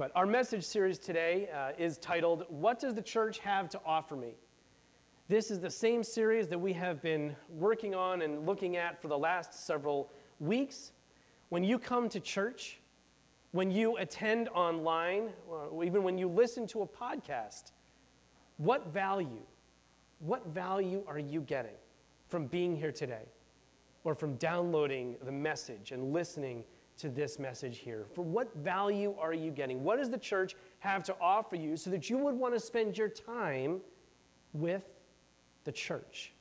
But our message series today uh, is titled, What Does the Church Have to Offer Me? This is the same series that we have been working on and looking at for the last several weeks. When you come to church, when you attend online, or even when you listen to a podcast, what value, what value are you getting from being here today or from downloading the message and listening to this message here? For what value are you getting? What does the church have to offer you so that you would want to spend your time with the church?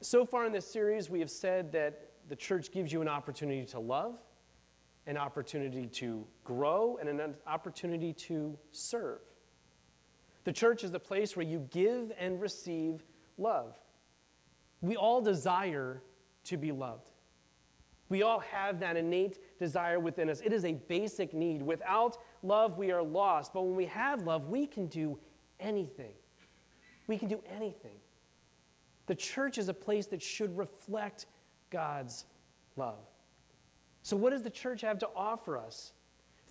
So far in this series, we have said that the church gives you an opportunity to love, an opportunity to grow, and an opportunity to serve. The church is the place where you give and receive love. We all desire to be loved. We all have that innate desire within us. It is a basic need. Without love, we are lost. But when we have love, we can do anything. We can do anything. The church is a place that should reflect God's love. So, what does the church have to offer us?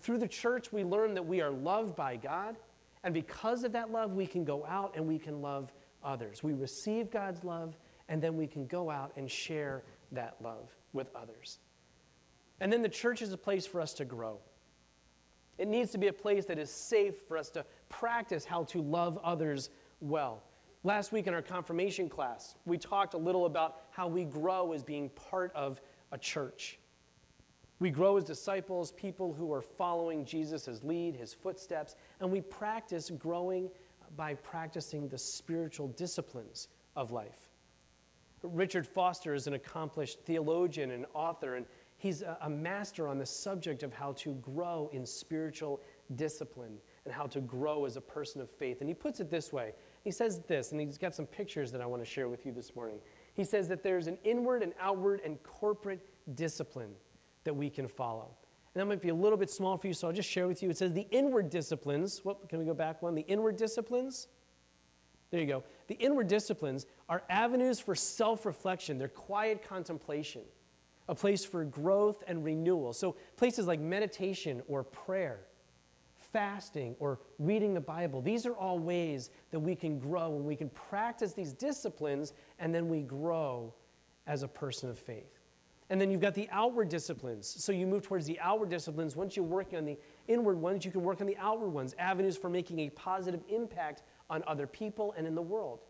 Through the church, we learn that we are loved by God, and because of that love, we can go out and we can love others. We receive God's love, and then we can go out and share that love with others. And then the church is a place for us to grow. It needs to be a place that is safe for us to practice how to love others well. Last week in our confirmation class, we talked a little about how we grow as being part of a church. We grow as disciples, people who are following Jesus' lead, his footsteps, and we practice growing by practicing the spiritual disciplines of life. Richard Foster is an accomplished theologian and author, and he's a master on the subject of how to grow in spiritual discipline and how to grow as a person of faith. And he puts it this way He says this, and he's got some pictures that I want to share with you this morning. He says that there's an inward and outward and corporate discipline that we can follow. And that might be a little bit small for you, so I'll just share with you. It says the inward disciplines. What, can we go back one? The inward disciplines. There you go. The inward disciplines are avenues for self reflection, they're quiet contemplation, a place for growth and renewal. So, places like meditation or prayer, fasting or reading the Bible, these are all ways that we can grow and we can practice these disciplines and then we grow as a person of faith. And then you've got the outward disciplines. So you move towards the outward disciplines. Once you're working on the inward ones, you can work on the outward ones, avenues for making a positive impact on other people and in the world.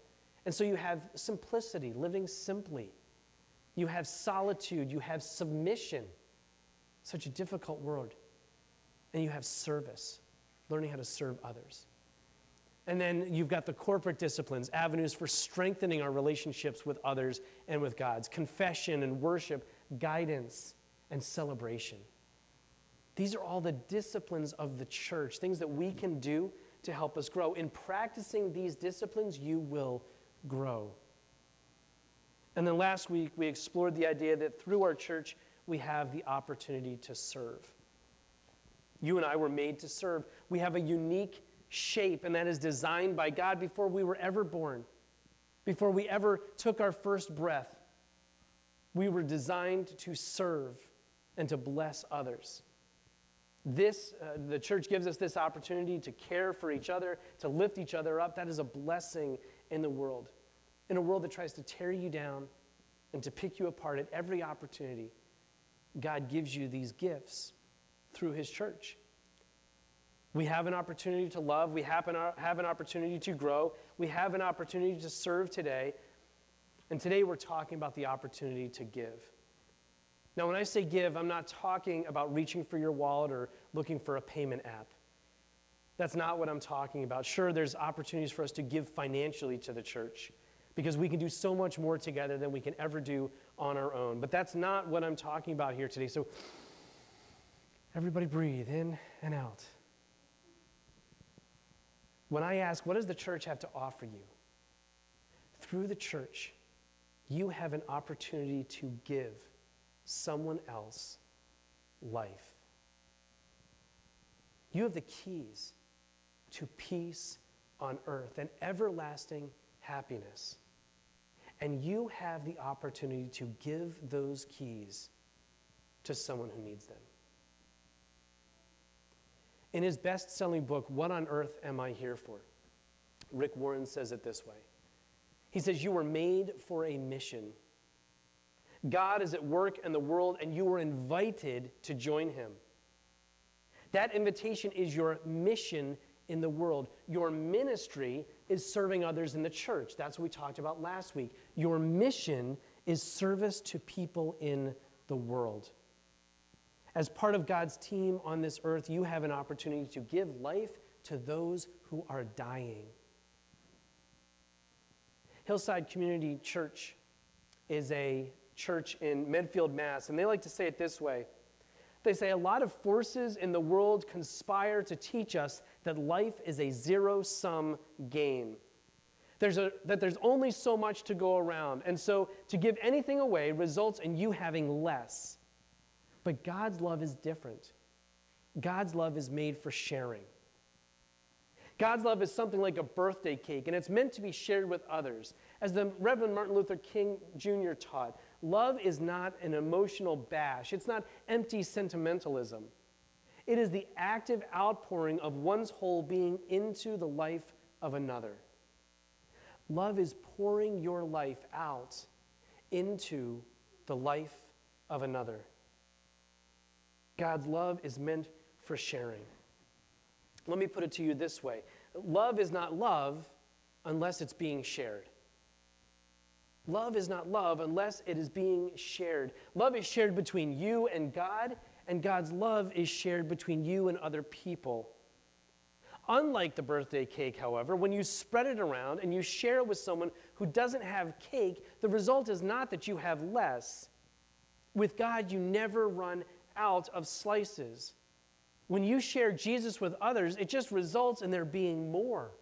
And so you have simplicity, living simply. You have solitude. You have submission, such a difficult word. And you have service, learning how to serve others. And then you've got the corporate disciplines, avenues for strengthening our relationships with others and with God's confession and worship, guidance, and celebration. These are all the disciplines of the church, things that we can do to help us grow. In practicing these disciplines, you will grow. And then last week, we explored the idea that through our church, we have the opportunity to serve. You and I were made to serve. We have a unique shape, and that is designed by God before we were ever born, before we ever took our first breath. We were designed to serve and to bless others. This, uh, the church gives us this opportunity to care for each other, to lift each other up. That is a blessing in the world. In a world that tries to tear you down and to pick you apart at every opportunity, God gives you these gifts through His church. We have an opportunity to love. We have an, have an opportunity to grow. We have an opportunity to serve today. And today we're talking about the opportunity to give. Now, when I say give, I'm not talking about reaching for your wallet or looking for a payment app. That's not what I'm talking about. Sure, there's opportunities for us to give financially to the church because we can do so much more together than we can ever do on our own. But that's not what I'm talking about here today. So, everybody breathe in and out. When I ask, what does the church have to offer you? Through the church, you have an opportunity to give someone else life. You have the keys to peace on earth and everlasting happiness. And you have the opportunity to give those keys to someone who needs them. In his best selling book, What on Earth Am I Here For? Rick Warren says it this way He says, You were made for a mission. God is at work in the world, and you were invited to join him. That invitation is your mission in the world. Your ministry is serving others in the church. That's what we talked about last week. Your mission is service to people in the world. As part of God's team on this earth, you have an opportunity to give life to those who are dying. Hillside Community Church is a church in Medfield, Mass, and they like to say it this way. They say a lot of forces in the world conspire to teach us that life is a zero sum game. There's a, that there's only so much to go around. And so to give anything away results in you having less. But God's love is different. God's love is made for sharing. God's love is something like a birthday cake, and it's meant to be shared with others. As the Reverend Martin Luther King Jr. taught, love is not an emotional bash, it's not empty sentimentalism. It is the active outpouring of one's whole being into the life of another. Love is pouring your life out into the life of another. God's love is meant for sharing. Let me put it to you this way love is not love unless it's being shared. Love is not love unless it is being shared. Love is shared between you and God, and God's love is shared between you and other people. Unlike the birthday cake, however, when you spread it around and you share it with someone who doesn't have cake, the result is not that you have less. With God, you never run out of slices. When you share Jesus with others, it just results in there being more.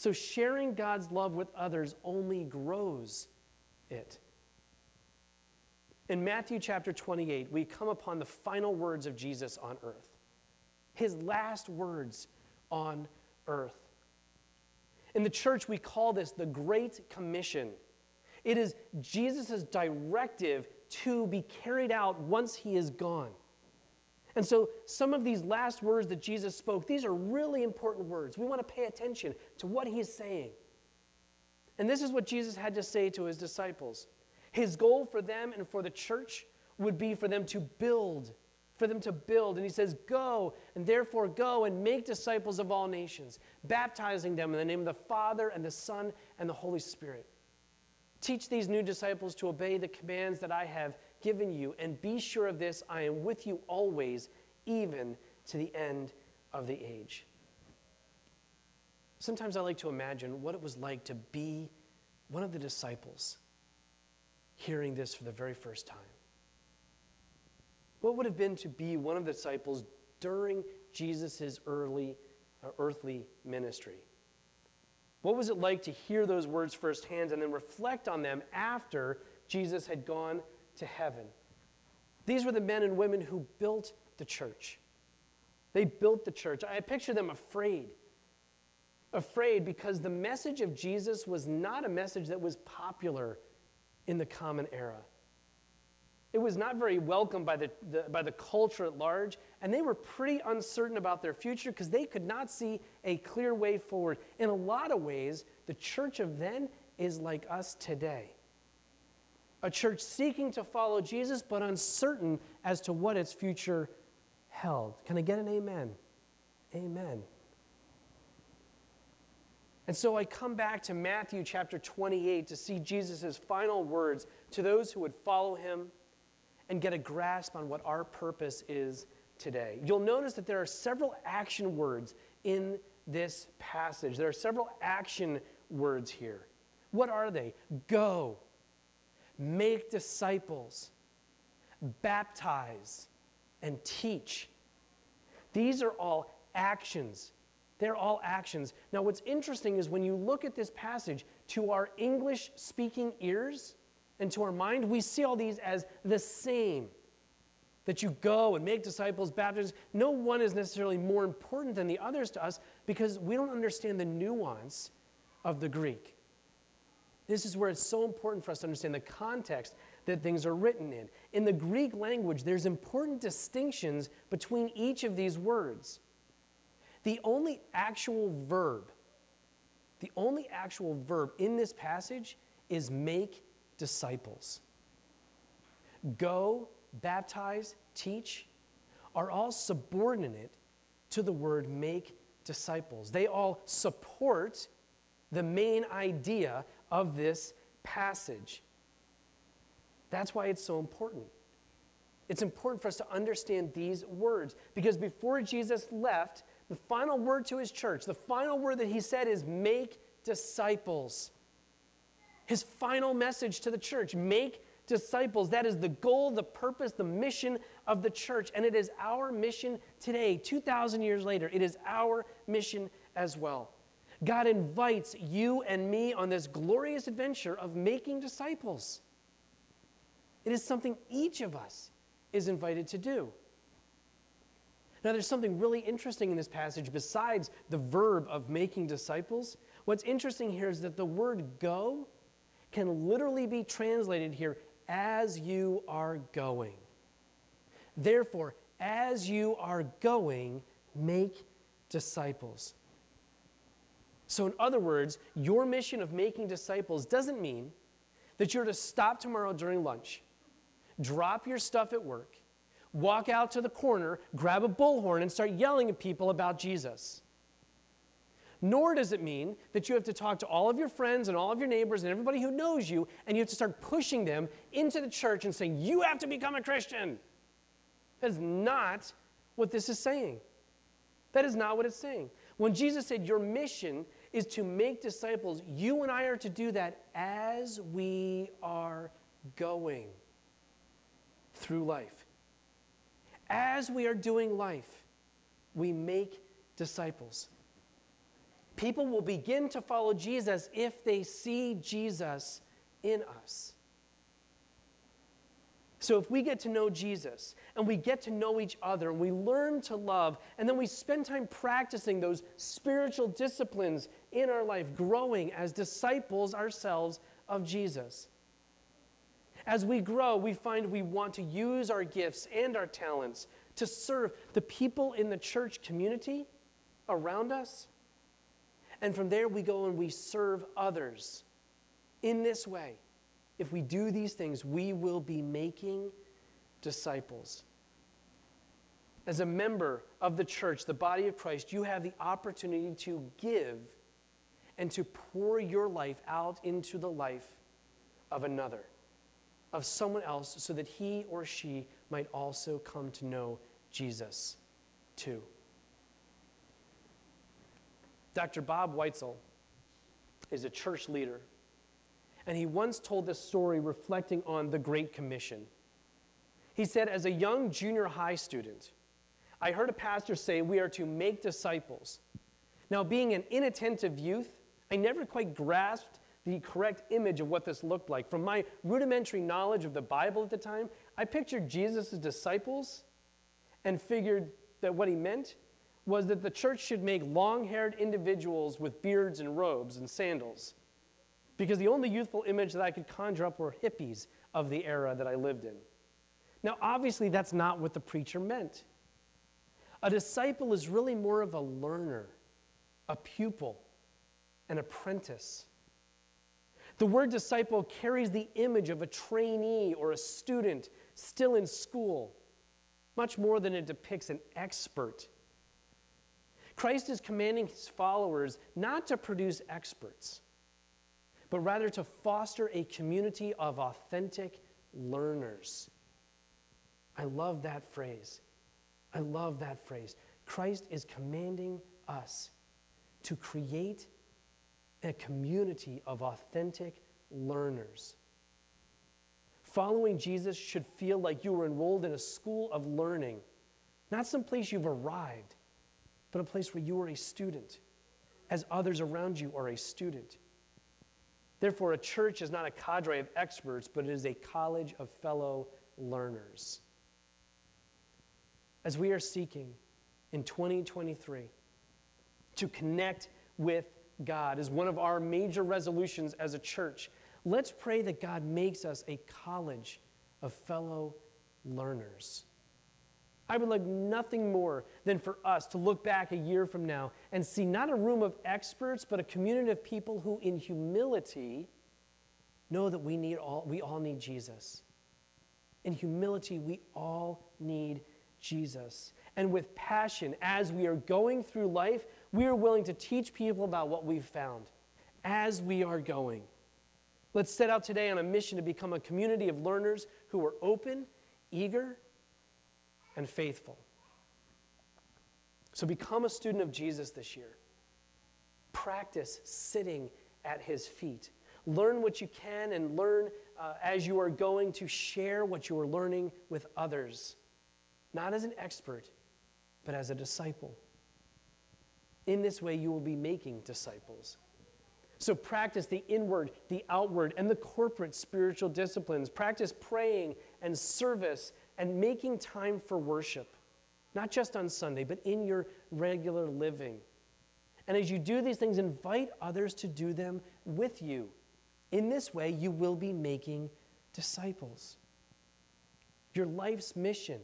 So sharing God's love with others only grows it. In Matthew chapter 28, we come upon the final words of Jesus on earth. His last words on earth. In the church, we call this the Great Commission. It is Jesus' directive to be carried out once he is gone. And so, some of these last words that Jesus spoke, these are really important words. We want to pay attention to what he is saying. And this is what Jesus had to say to his disciples. His goal for them and for the church would be for them to build, for them to build. And he says, Go, and therefore go and make disciples of all nations, baptizing them in the name of the Father and the Son and the Holy Spirit. Teach these new disciples to obey the commands that I have given you, and be sure of this I am with you always, even to the end of the age. Sometimes I like to imagine what it was like to be one of the disciples hearing this for the very first time. What would have been to be one of the disciples during Jesus' early uh, earthly ministry? What was it like to hear those words firsthand and then reflect on them after Jesus had gone to heaven? These were the men and women who built the church. They built the church. I picture them afraid. Afraid because the message of Jesus was not a message that was popular in the common era. It was not very welcome by the, the, by the culture at large, and they were pretty uncertain about their future because they could not see a clear way forward. In a lot of ways, the church of then is like us today a church seeking to follow Jesus, but uncertain as to what its future held. Can I get an amen? Amen. And so I come back to Matthew chapter 28 to see Jesus' final words to those who would follow him and get a grasp on what our purpose is today. You'll notice that there are several action words in this passage. There are several action words here. What are they? Go, make disciples, baptize, and teach. These are all actions. They're all actions. Now, what's interesting is when you look at this passage, to our English speaking ears, and to our mind, we see all these as the same. That you go and make disciples, baptize. No one is necessarily more important than the others to us because we don't understand the nuance of the Greek. This is where it's so important for us to understand the context that things are written in. In the Greek language, there's important distinctions between each of these words. The only actual verb, the only actual verb in this passage is make disciples. Go, baptize, teach are all subordinate to the word make disciples. They all support the main idea of this passage. That's why it's so important. It's important for us to understand these words because before Jesus left, the final word to his church, the final word that he said is make disciples. His final message to the church make disciples. That is the goal, the purpose, the mission of the church. And it is our mission today, 2,000 years later. It is our mission as well. God invites you and me on this glorious adventure of making disciples. It is something each of us is invited to do. Now, there's something really interesting in this passage besides the verb of making disciples. What's interesting here is that the word go can literally be translated here as you are going. Therefore, as you are going, make disciples. So, in other words, your mission of making disciples doesn't mean that you're to stop tomorrow during lunch, drop your stuff at work, walk out to the corner, grab a bullhorn, and start yelling at people about Jesus. Nor does it mean that you have to talk to all of your friends and all of your neighbors and everybody who knows you, and you have to start pushing them into the church and saying, You have to become a Christian. That is not what this is saying. That is not what it's saying. When Jesus said, Your mission is to make disciples. You and I are to do that as we are going through life. As we are doing life, we make disciples. People will begin to follow Jesus if they see Jesus in us. So, if we get to know Jesus and we get to know each other and we learn to love, and then we spend time practicing those spiritual disciplines in our life, growing as disciples ourselves of Jesus. As we grow, we find we want to use our gifts and our talents to serve the people in the church community around us. And from there, we go and we serve others in this way. If we do these things, we will be making disciples. As a member of the church, the body of Christ, you have the opportunity to give and to pour your life out into the life of another, of someone else, so that he or she might also come to know Jesus too. Dr. Bob Weitzel is a church leader and he once told this story reflecting on the Great Commission. He said, As a young junior high student, I heard a pastor say we are to make disciples. Now, being an inattentive youth, I never quite grasped the correct image of what this looked like. From my rudimentary knowledge of the Bible at the time, I pictured Jesus' disciples and figured that what he meant was that the church should make long haired individuals with beards and robes and sandals because the only youthful image that I could conjure up were hippies of the era that I lived in. Now, obviously, that's not what the preacher meant. A disciple is really more of a learner, a pupil, an apprentice. The word disciple carries the image of a trainee or a student still in school, much more than it depicts an expert. Christ is commanding his followers not to produce experts but rather to foster a community of authentic learners. I love that phrase. I love that phrase. Christ is commanding us to create a community of authentic learners. Following Jesus should feel like you were enrolled in a school of learning, not some place you've arrived, but a place where you are a student, as others around you are a student. Therefore, a church is not a cadre of experts, but it is a college of fellow learners. As we are seeking in 2023 to connect with God is one of our major resolutions as a church, let's pray that God makes us a college of fellow learners. I would like nothing more than for us to look back a year from now and see not a room of experts, but a community of people who, in humility, know that we, need all, we all need Jesus. In humility, we all need Jesus. And with passion, as we are going through life, we are willing to teach people about what we've found as we are going. Let's set out today on a mission to become a community of learners who are open, eager, and faithful. So become a student of Jesus this year. Practice sitting at his feet. Learn what you can and learn uh, as you are going to share what you are learning with others. Not as an expert, but as a disciple. In this way, you will be making disciples. So practice the inward, the outward, and the corporate spiritual disciplines. Practice praying and service and making time for worship, not just on Sunday, but in your regular living. And as you do these things, invite others to do them with you. In this way, you will be making disciples. Your life's mission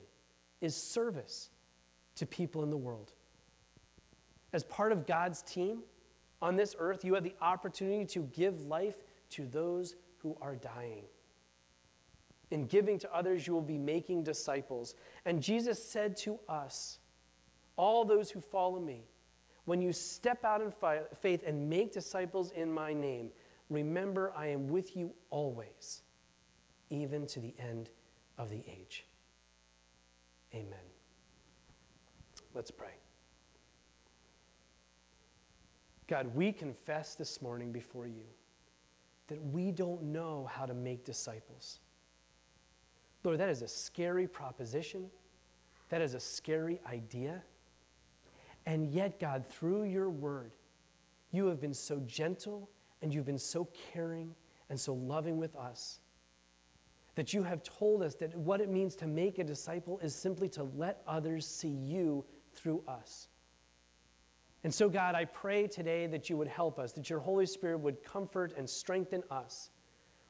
is service to people in the world. As part of God's team, on this earth, you have the opportunity to give life to those who are dying. In giving to others, you will be making disciples. And Jesus said to us, All those who follow me, when you step out in faith and make disciples in my name, remember I am with you always, even to the end of the age. Amen. Let's pray. God, we confess this morning before you that we don't know how to make disciples. Lord, that is a scary proposition. That is a scary idea. And yet, God, through your word, you have been so gentle and you've been so caring and so loving with us that you have told us that what it means to make a disciple is simply to let others see you through us. And so, God, I pray today that you would help us, that your Holy Spirit would comfort and strengthen us.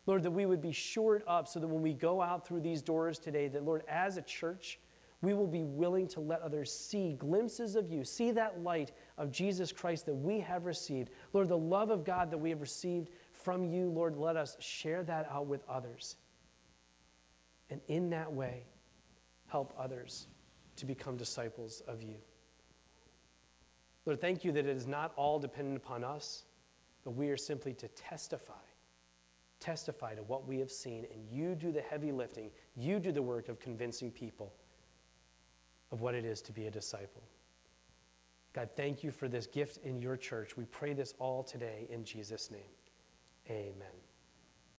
Lord, that we would be shored up so that when we go out through these doors today, that, Lord, as a church, we will be willing to let others see glimpses of you, see that light of Jesus Christ that we have received. Lord, the love of God that we have received from you, Lord, let us share that out with others. And in that way, help others to become disciples of you. Lord, thank you that it is not all dependent upon us, but we are simply to testify, testify to what we have seen, and you do the heavy lifting. You do the work of convincing people of what it is to be a disciple. God, thank you for this gift in your church. We pray this all today in Jesus' name. Amen.